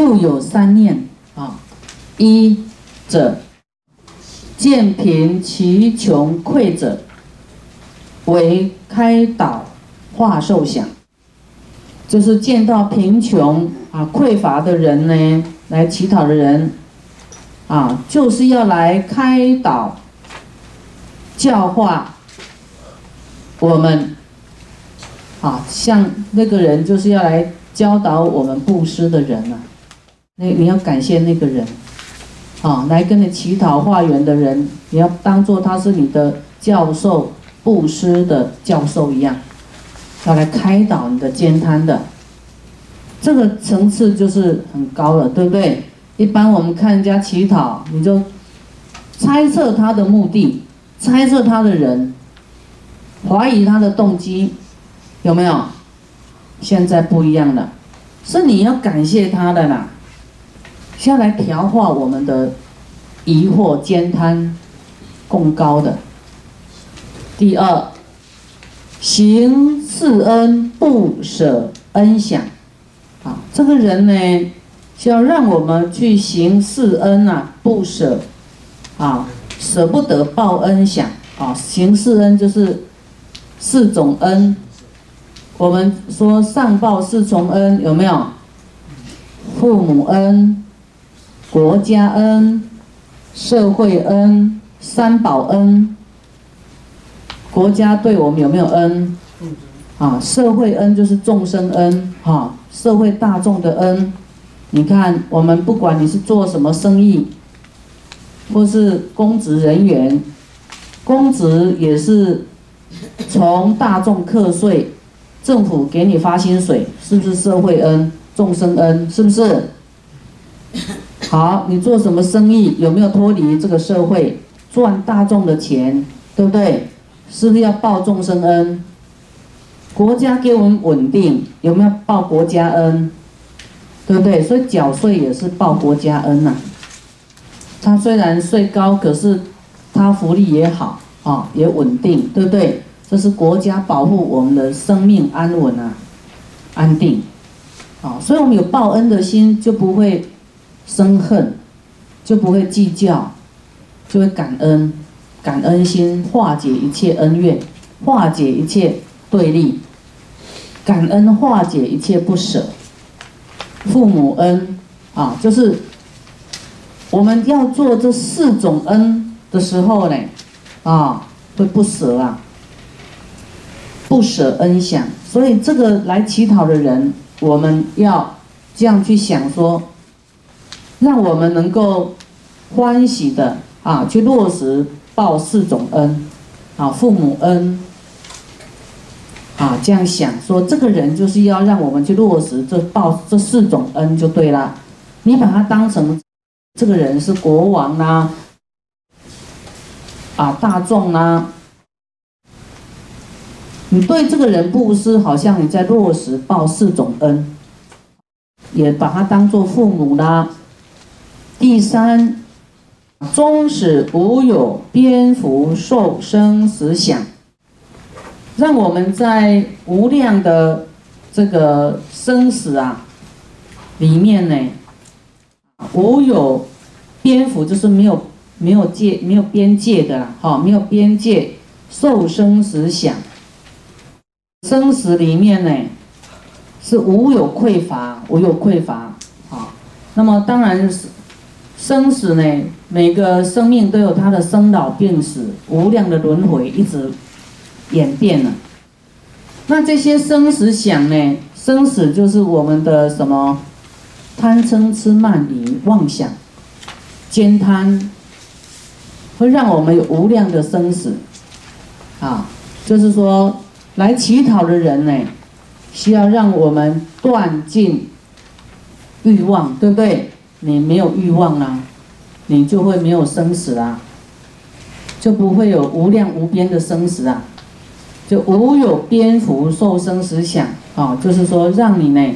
复有三念啊，一者见贫其穷匮者，为开导化受想，就是见到贫穷啊匮乏的人呢，来乞讨的人啊，就是要来开导教化我们啊，像那个人就是要来教导我们布施的人啊。那你要感谢那个人，啊，来跟你乞讨化缘的人，你要当做他是你的教授、布施的教授一样，要来开导你的兼贪的，这个层次就是很高了，对不对？一般我们看人家乞讨，你就猜测他的目的，猜测他的人，怀疑他的动机，有没有？现在不一样了，是你要感谢他的啦。先来调化我们的疑惑、兼贪、共高的。第二，行四恩不舍恩享，啊，这个人呢，就要让我们去行四恩啊，不舍，啊，舍不得报恩享，啊，行四恩就是四种恩。我们说上报四重恩，有没有？父母恩。国家恩、社会恩、三宝恩。国家对我们有没有恩？啊，社会恩就是众生恩，哈，社会大众的恩。你看，我们不管你是做什么生意，或是公职人员，公职也是从大众课税，政府给你发薪水，是不是社会恩、众生恩？是不是？好，你做什么生意？有没有脱离这个社会赚大众的钱？对不对？是不是要报众生恩？国家给我们稳定，有没有报国家恩？对不对？所以缴税也是报国家恩呐。他虽然税高，可是他福利也好啊，也稳定，对不对？这是国家保护我们的生命安稳啊，安定。啊，所以我们有报恩的心，就不会。生恨就不会计较，就会感恩，感恩心化解一切恩怨，化解一切对立，感恩化解一切不舍。父母恩啊，就是我们要做这四种恩的时候呢，啊，会不舍啊，不舍恩享。所以这个来乞讨的人，我们要这样去想说。让我们能够欢喜的啊，去落实报四种恩，啊，父母恩，啊，这样想说，这个人就是要让我们去落实这报这四种恩就对了。你把他当成这个人是国王啦，啊，大众啦，你对这个人布施，好像你在落实报四种恩，也把他当做父母啦。第三，终始无有蝙蝠受生死想，让我们在无量的这个生死啊里面呢，无有蝙蝠就是没有没有界没有边界的啦，哈，没有边界受生死想，生死里面呢是无有匮乏，无有匮乏，好，那么当然是。生死呢，每个生命都有它的生老病死，无量的轮回一直演变了。那这些生死想呢，生死就是我们的什么贪嗔痴慢疑妄想，兼贪，会让我们有无量的生死。啊，就是说来乞讨的人呢，需要让我们断尽欲望，对不对？你没有欲望啦，你就会没有生死啦，就不会有无量无边的生死啊，就无有蝙蝠受生死想啊，就是说让你呢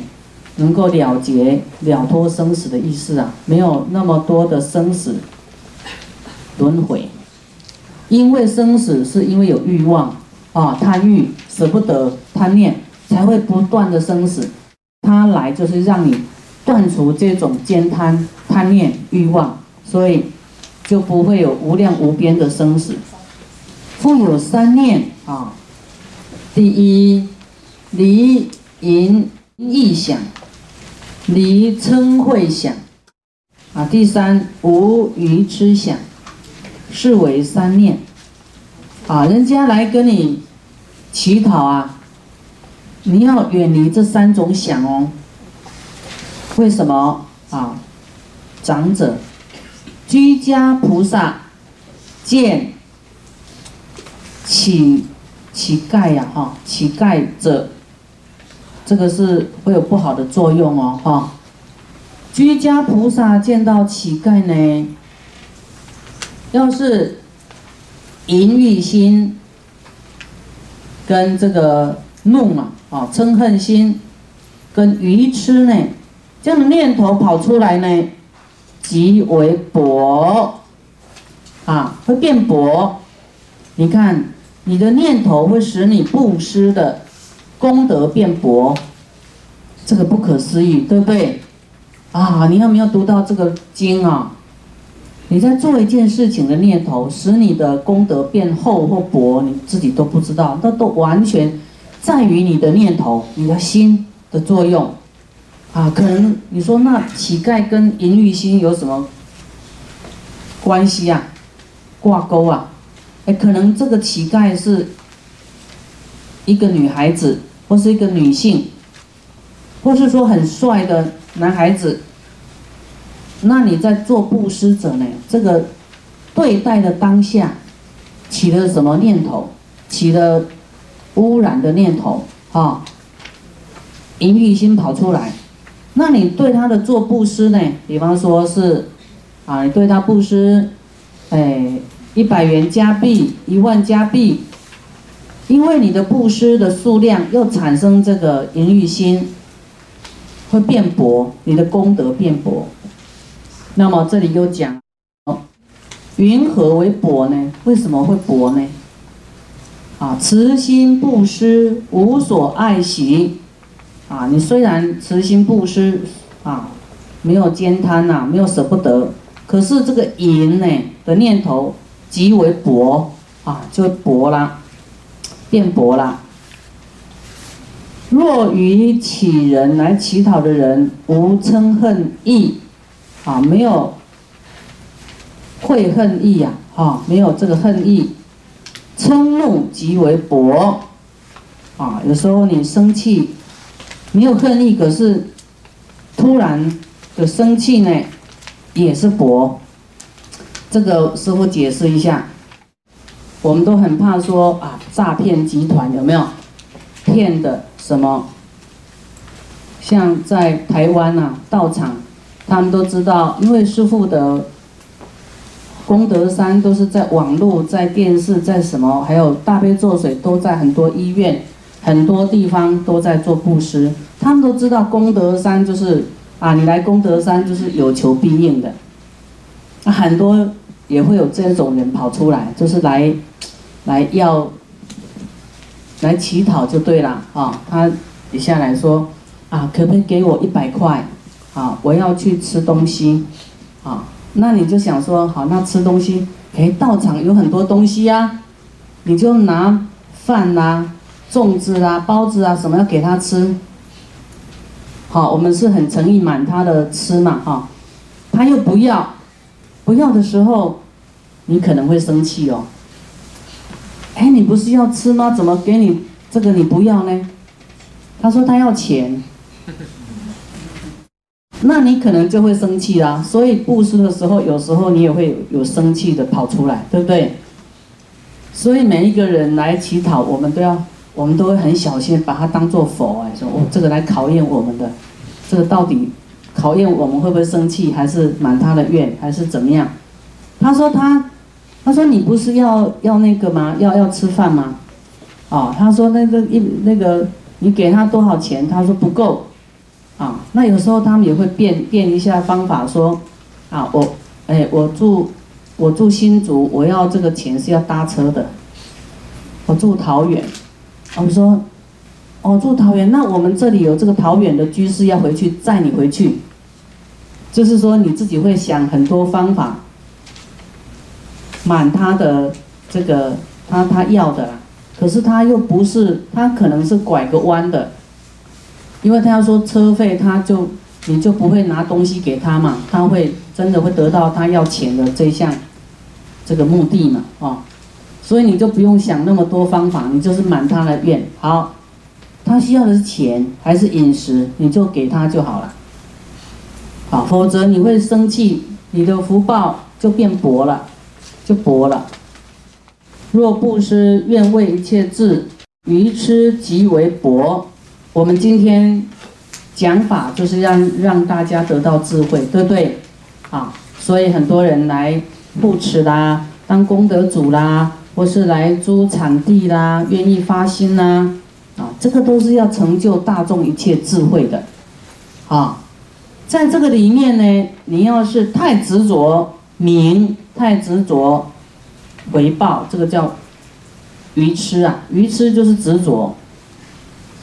能够了结了脱生死的意思啊，没有那么多的生死轮回，因为生死是因为有欲望啊，贪欲舍不得贪念，才会不断的生死，它来就是让你。断除这种兼贪、贪念、欲望，所以就不会有无量无边的生死。复有三念啊，第一离淫意想，离嗔恚想，啊，第三无愚痴想，是为三念。啊，人家来跟你乞讨啊，你要远离这三种想哦。为什么啊？长者，居家菩萨见乞乞丐呀，哈，乞丐者，这个是会有不好的作用哦，哈。居家菩萨见到乞丐呢，要是。淫欲心跟这个怒嘛，啊，嗔恨心跟愚痴呢，这样的念头跑出来呢，即为薄，啊，会变薄。你看，你的念头会使你布施的功德变薄，这个不可思议，对不对？啊，你有没有读到这个经啊？你在做一件事情的念头，使你的功德变厚或薄，你自己都不知道，那都完全在于你的念头、你的心的作用。啊，可能你说那乞丐跟淫欲心有什么关系啊？挂钩啊？哎，可能这个乞丐是一个女孩子，或是一个女性，或是说很帅的男孩子。那你在做布施者呢？这个对待的当下，起了什么念头？起了污染的念头，啊，淫欲心跑出来。那你对他的做布施呢？比方说是，啊，你对他布施，哎，一百元加币，一万加币，因为你的布施的数量又产生这个淫欲心，会变薄，你的功德变薄。那么这里又讲，云何为薄呢？为什么会薄呢？啊，慈心布施，无所爱惜。啊，你虽然慈心布施，啊，没有兼贪呐，没有舍不得，可是这个淫呢的念头极为薄，啊，就薄啦，变薄啦。若于乞人来乞讨的人，无嗔恨意。啊，没有悔恨意呀，哈，没有这个恨意，嗔怒即为薄，啊，有时候你生气，没有恨意，可是突然的生气呢，也是薄。这个师傅解释一下，我们都很怕说啊，诈骗集团有没有骗的什么？像在台湾呐，道场。他们都知道，因为师傅的功德山都是在网络、在电视、在什么，还有大悲咒水都在很多医院、很多地方都在做布施。他们都知道功德山就是啊，你来功德山就是有求必应的。那很多也会有这种人跑出来，就是来来要来乞讨就对了啊。他底下来说啊，可不可以给我一百块？啊，我要去吃东西，啊，那你就想说，好，那吃东西，哎，道场有很多东西呀，你就拿饭啦、粽子啊、包子啊什么要给他吃，好，我们是很诚意满他的吃嘛，哈，他又不要，不要的时候，你可能会生气哦，哎，你不是要吃吗？怎么给你这个你不要呢？他说他要钱。那你可能就会生气啦，所以布施的时候，有时候你也会有生气的跑出来，对不对？所以每一个人来乞讨，我们都要，我们都会很小心，把它当做佛哎，说哦，这个来考验我们的，这个到底考验我们会不会生气，还是满他的愿，还是怎么样？他说他，他说你不是要要那个吗？要要吃饭吗？哦，他说那个一那个你给他多少钱？他说不够。啊，那有时候他们也会变变一下方法，说，啊，我，哎，我住，我住新竹，我要这个钱是要搭车的。我住桃园，我们说，哦，住桃园，那我们这里有这个桃园的居士要回去载你回去，就是说你自己会想很多方法，满他的这个他他要的，可是他又不是，他可能是拐个弯的，因为他要说车费，他就你就不会拿东西给他嘛，他会真的会得到他要钱的这项这个目的嘛，哦，所以你就不用想那么多方法，你就是满他的愿，好，他需要的是钱还是饮食，你就给他就好了。好，否则你会生气，你的福报就变薄了，就薄了。若布施愿为一切智，愚痴即为薄。我们今天讲法就是让让大家得到智慧，对不对？啊，所以很多人来布施啦，当功德主啦，或是来租场地啦，愿意发心啦，啊，这个都是要成就大众一切智慧的，啊。在这个里面呢，你要是太执着名，太执着回报，这个叫愚痴啊！愚痴就是执着，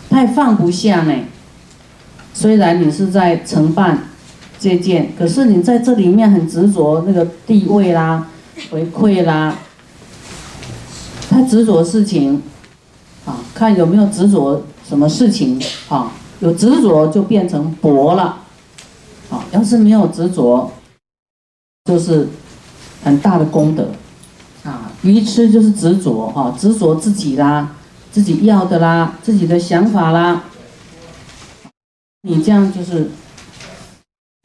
太放不下呢。虽然你是在承办这件，可是你在这里面很执着那个地位啦、回馈啦，太执着事情啊，看有没有执着什么事情啊？有执着就变成薄了。啊，要是没有执着，就是很大的功德，啊，愚痴就是执着，哈，执着自己啦，自己要的啦，自己的想法啦，你这样就是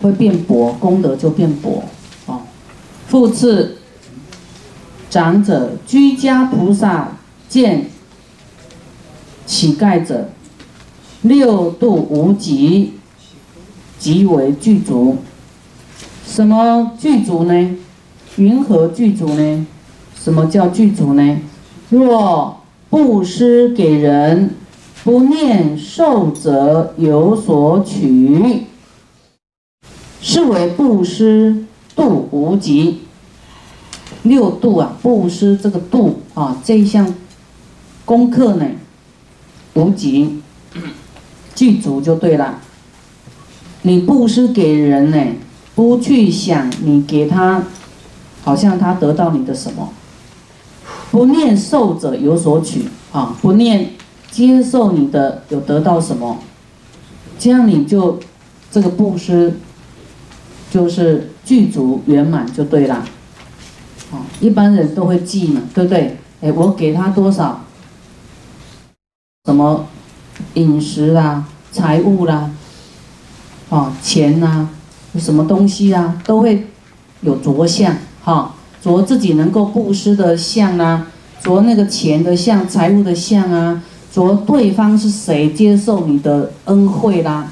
会变薄，功德就变薄，啊，复次，长者居家菩萨见乞丐者，六度无极。即为具足，什么具足呢？云何具足呢？什么叫具足呢？若布施给人，不念受者有所取，是为布施度无极。六度啊，布施这个度啊，这一项功课呢，无极具足就对了。你布施给人呢，不去想你给他，好像他得到你的什么，不念受者有所取啊，不念接受你的有得到什么，这样你就这个布施就是具足圆满就对了，哦，一般人都会记嘛，对不对？哎，我给他多少，什么饮食啦、财物啦。啊，钱呐，什么东西啊，都会有着相，哈，着自己能够布施的相啊，着那个钱的相、财物的相啊，着对方是谁接受你的恩惠啦，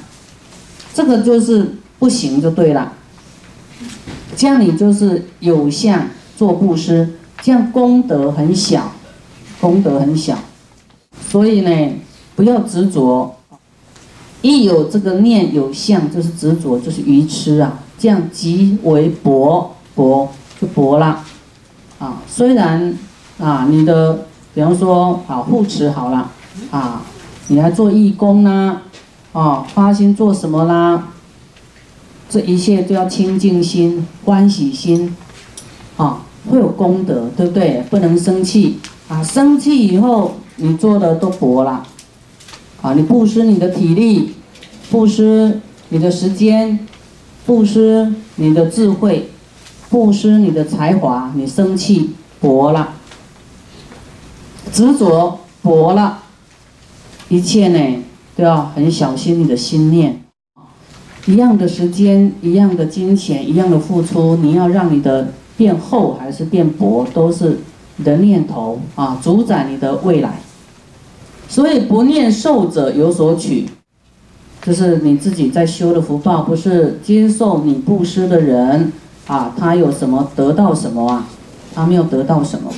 这个就是不行就对了。这样你就是有相做布施，这样功德很小，功德很小，所以呢，不要执着。一有这个念有相，就是执着，就是愚痴啊！这样即为薄薄就薄了啊！虽然啊，你的比方说啊护持好了啊，你来做义工啦，啊发心做什么啦？这一切都要清净心、欢喜心啊，会有功德，对不对？不能生气啊！生气以后，你做的都薄了。啊，你布施你的体力，布施你的时间，布施你的智慧，布施你的才华，你生气薄了，执着薄了，一切呢都要很小心你的心念。一样的时间，一样的金钱，一样的付出，你要让你的变厚还是变薄，都是你的念头啊，主宰你的未来。所以不念受者有所取，就是你自己在修的福报，不是接受你布施的人啊，他有什么得到什么啊？他没有得到什么。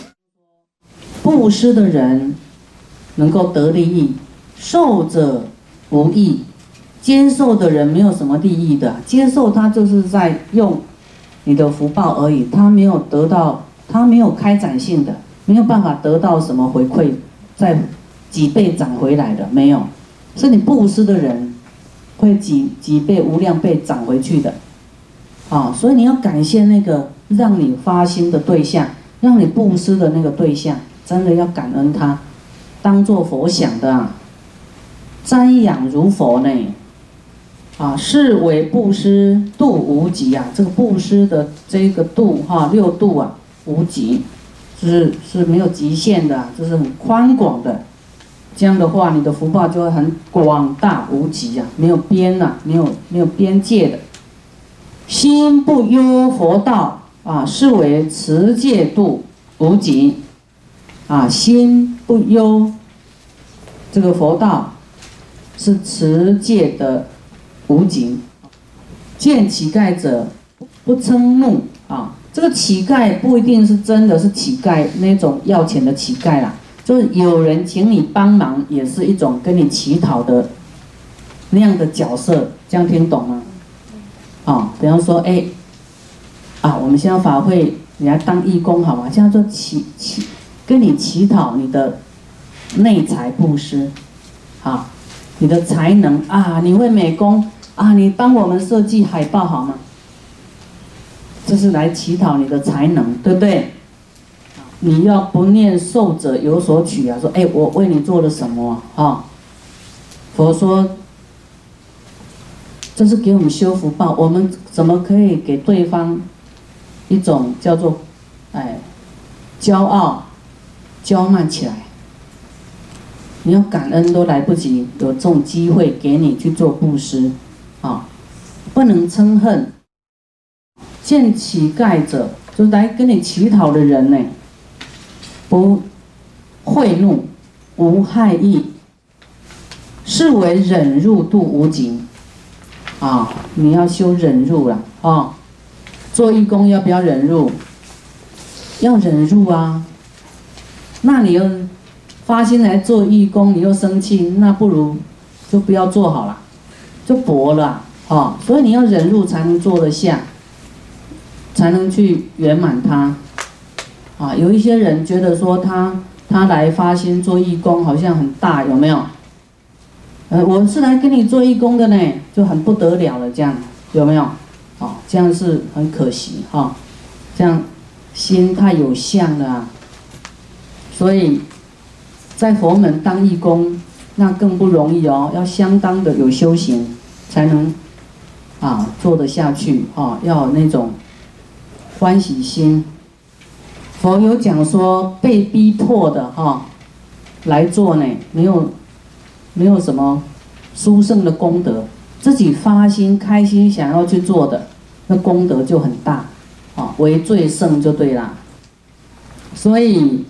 布施的人能够得利益，受者无益。接受的人没有什么利益的，接受他就是在用你的福报而已，他没有得到，他没有开展性的，没有办法得到什么回馈，在。几倍涨回来的没有，是你布施的人，会几几倍无量倍涨回去的，啊，所以你要感谢那个让你发心的对象，让你布施的那个对象，真的要感恩他，当做佛想的，啊，瞻仰如佛呢，啊，是为布施度无极啊，这个布施的这个度哈，六度啊，无极，是是没有极限的，就是很宽广的，这样的话，你的福报就会很广大无极啊，没有边呐，没有没有边界的。心不忧佛道啊，是为持戒度无极啊。心不忧这个佛道，是持戒的无极。见乞丐者不嗔怒啊。这个乞丐不一定是真的是乞丐那种要钱的乞丐啦，就是有人请你帮忙，也是一种跟你乞讨的那样的角色。这样听懂吗？啊，比方说，哎，啊，我们现在法会，你来当义工好吗？现在做乞乞，跟你乞讨你的内财布施，啊，你的才能啊，你会美工啊，你帮我们设计海报好吗？这是来乞讨你的才能，对不对？你要不念受者有所取啊，说，哎，我为你做了什么啊？佛说。这是给我们修福报，我们怎么可以给对方一种叫做，哎，骄傲、骄慢起来？你要感恩都来不及，有这种机会给你去做布施，啊，不能嗔恨。见乞丐者，就来跟你乞讨的人呢，不贿赂，无害意，是为忍辱度无极。啊，你要修忍辱了啊！做义工要不要忍辱？要忍辱啊！那你又发心来做义工，你又生气，那不如就不要做好了，就薄了！哦所以你要忍辱才能坐得下，才能去圆满它。啊，有一些人觉得说他他来发心做义工好像很大，有没有？呃，我是来跟你做义工的呢，就很不得了了，这样有没有？哦，这样是很可惜哈，这样心太有相了，所以在佛门当义工那更不容易哦，要相当的有修行才能啊做得下去啊，要有那种欢喜心。佛有讲说被逼迫的哈来做呢，没有。没有什么殊胜的功德，自己发心开心想要去做的，那功德就很大，啊，为最胜就对啦。所以，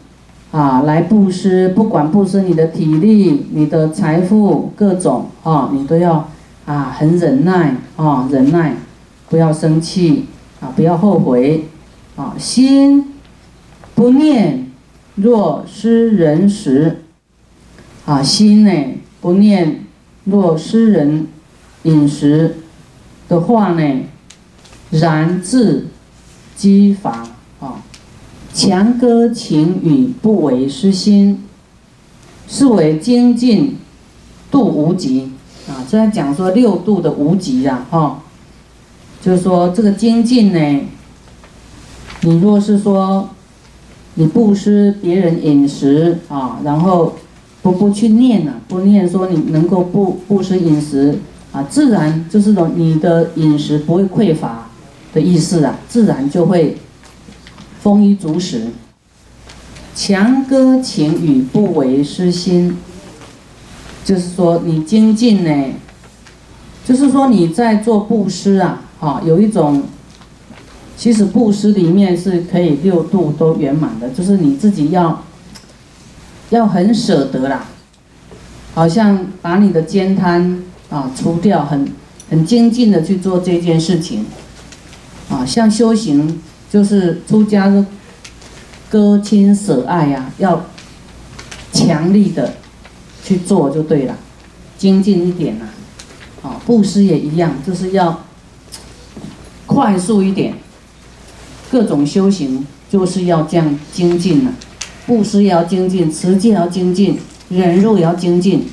啊，来布施，不管布施你的体力、你的财富各种啊，你都要啊很忍耐啊，忍耐，不要生气啊，不要后悔啊，心不念若失人时，啊，心呢？不念，若失人饮食的话呢，然自激发啊，强歌情语不为失心，是为精进度无极啊。这在讲说六度的无极呀，哈，就是说这个精进呢，你若是说你不施别人饮食啊，然后。不不去念啊，不念说你能够不不吃饮食啊，自然就是说你的饮食不会匮乏的意思啊，自然就会丰衣足食。强歌情语不为失心，就是说你精进呢，就是说你在做布施啊，啊，有一种，其实布施里面是可以六度都圆满的，就是你自己要。要很舍得啦，好像把你的煎贪啊除掉，很很精进的去做这件事情，啊，像修行就是出家的割亲舍爱呀，要强力的去做就对了，精进一点呐，啊，布施也一样，就是要快速一点，各种修行就是要这样精进呐。布施也要精进，持戒要精进，忍辱也要精进，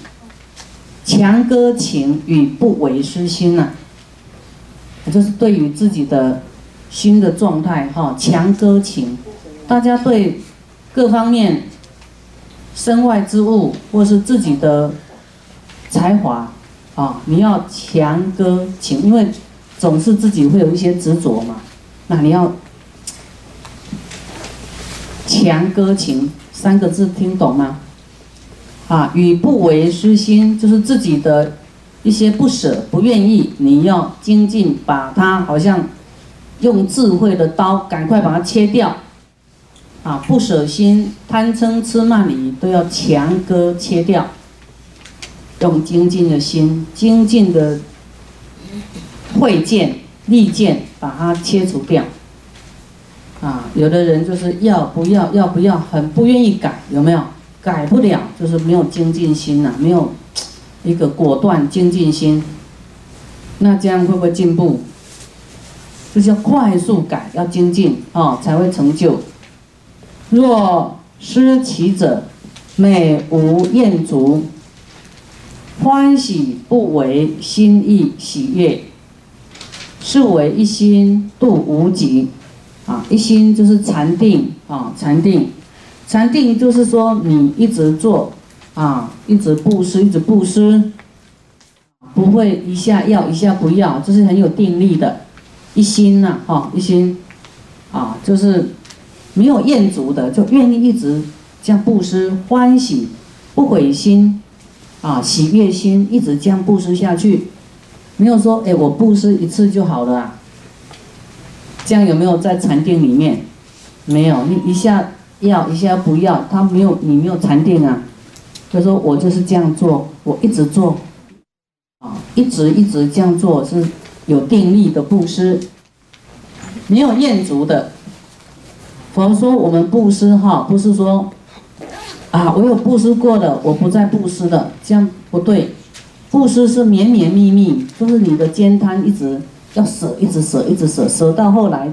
强歌情与不为失心呐。就是对于自己的心的状态哈，强歌情。大家对各方面身外之物，或是自己的才华啊，你要强歌情，因为总是自己会有一些执着嘛。那你要强歌情三个字听懂吗？啊，与不为失心，就是自己的一些不舍、不愿意，你要精进，把它好像用智慧的刀，赶快把它切掉。啊，不舍心、贪嗔痴慢疑都要强割切掉，用精进的心、精进的慧见、利见，把它切除掉。啊，有的人就是要不要，要不要，很不愿意改，有没有？改不了，就是没有精进心呐，没有一个果断精进心。那这样会不会进步？就是要快速改，要精进啊，才会成就。若失其者，美无厌足，欢喜不为心意喜悦，是为一心度无极。啊，一心就是禅定啊，禅定，禅定就是说你一直做啊，一直布施，一直布施，不会一下要一下不要，这是很有定力的，一心呐，哈，一心，啊，就是。没有厌足的，就愿意一直这样布施，欢喜不悔心，啊，喜悦心一直这样布施下去。没有说，哎，我布施一次就好了啊。这样有没有在禅定里面？没有，你一下要一下不要，他没有，你没有禅定啊。就说我就是这样做，我一直做，啊，一直一直这样做是有定力的布施，没有厌足的。佛说我们布施哈，不是说，啊，我有布施过的，我不再布施的，这样不对。布施是绵绵密密，就是你的肩摊一直要舍，一直舍，一直舍，舍到后来，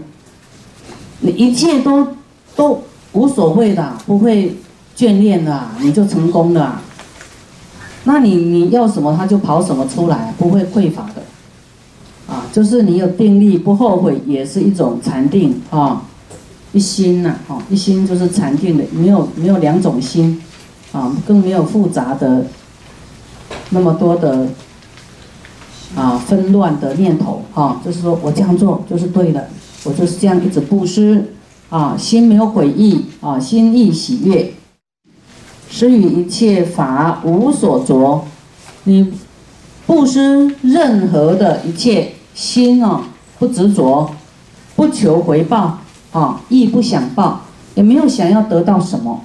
你一切都都无所谓的，不会眷恋的，你就成功了。那你你要什么，他就跑什么出来，不会匮乏的。啊，就是你有定力，不后悔，也是一种禅定啊。一心呐，哈，一心就是禅定的，没有没有两种心，啊，更没有复杂的那么多的啊纷乱的念头，哈，就是说我这样做就是对的，我就是这样一直布施，啊，心没有悔意，啊，心意喜悦，施与一切法无所着，你布施任何的一切心啊，不执着，不求回报。啊，亦不想报，也没有想要得到什么。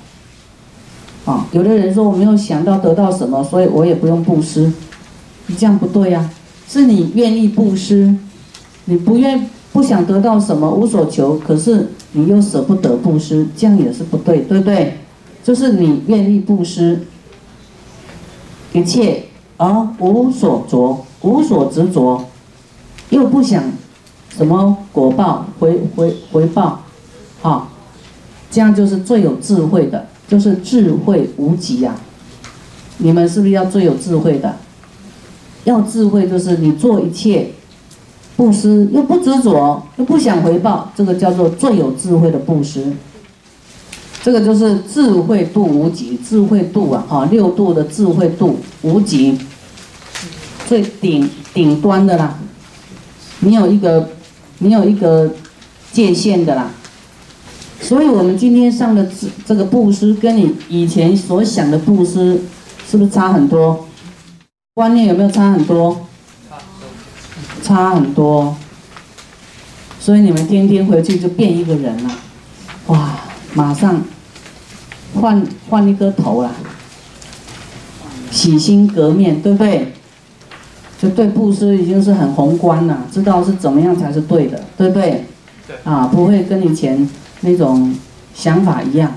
啊，有的人说我没有想到得到什么，所以我也不用布施，你这样不对呀。是你愿意布施，你不愿不想得到什么，无所求，可是你又舍不得布施，这样也是不对，对不对？就是你愿意布施一切而无所着，无所执着，又不想。什么果报回回回报，啊，这样就是最有智慧的，就是智慧无极呀。你们是不是要最有智慧的？要智慧就是你做一切布施又不执着又不想回报，这个叫做最有智慧的布施。这个就是智慧度无极，智慧度啊，哈，六度的智慧度无极，最顶顶端的啦。你有一个。没有一个界限的啦，所以我们今天上的这这个布施，跟你以前所想的布施，是不是差很多？观念有没有差很多？差很多。所以你们天天回去就变一个人了，哇，马上换换一个头了，洗心革面，对不对？就对布施已经是很宏观了，知道是怎么样才是对的，对不对？对。啊，不会跟以前那种想法一样。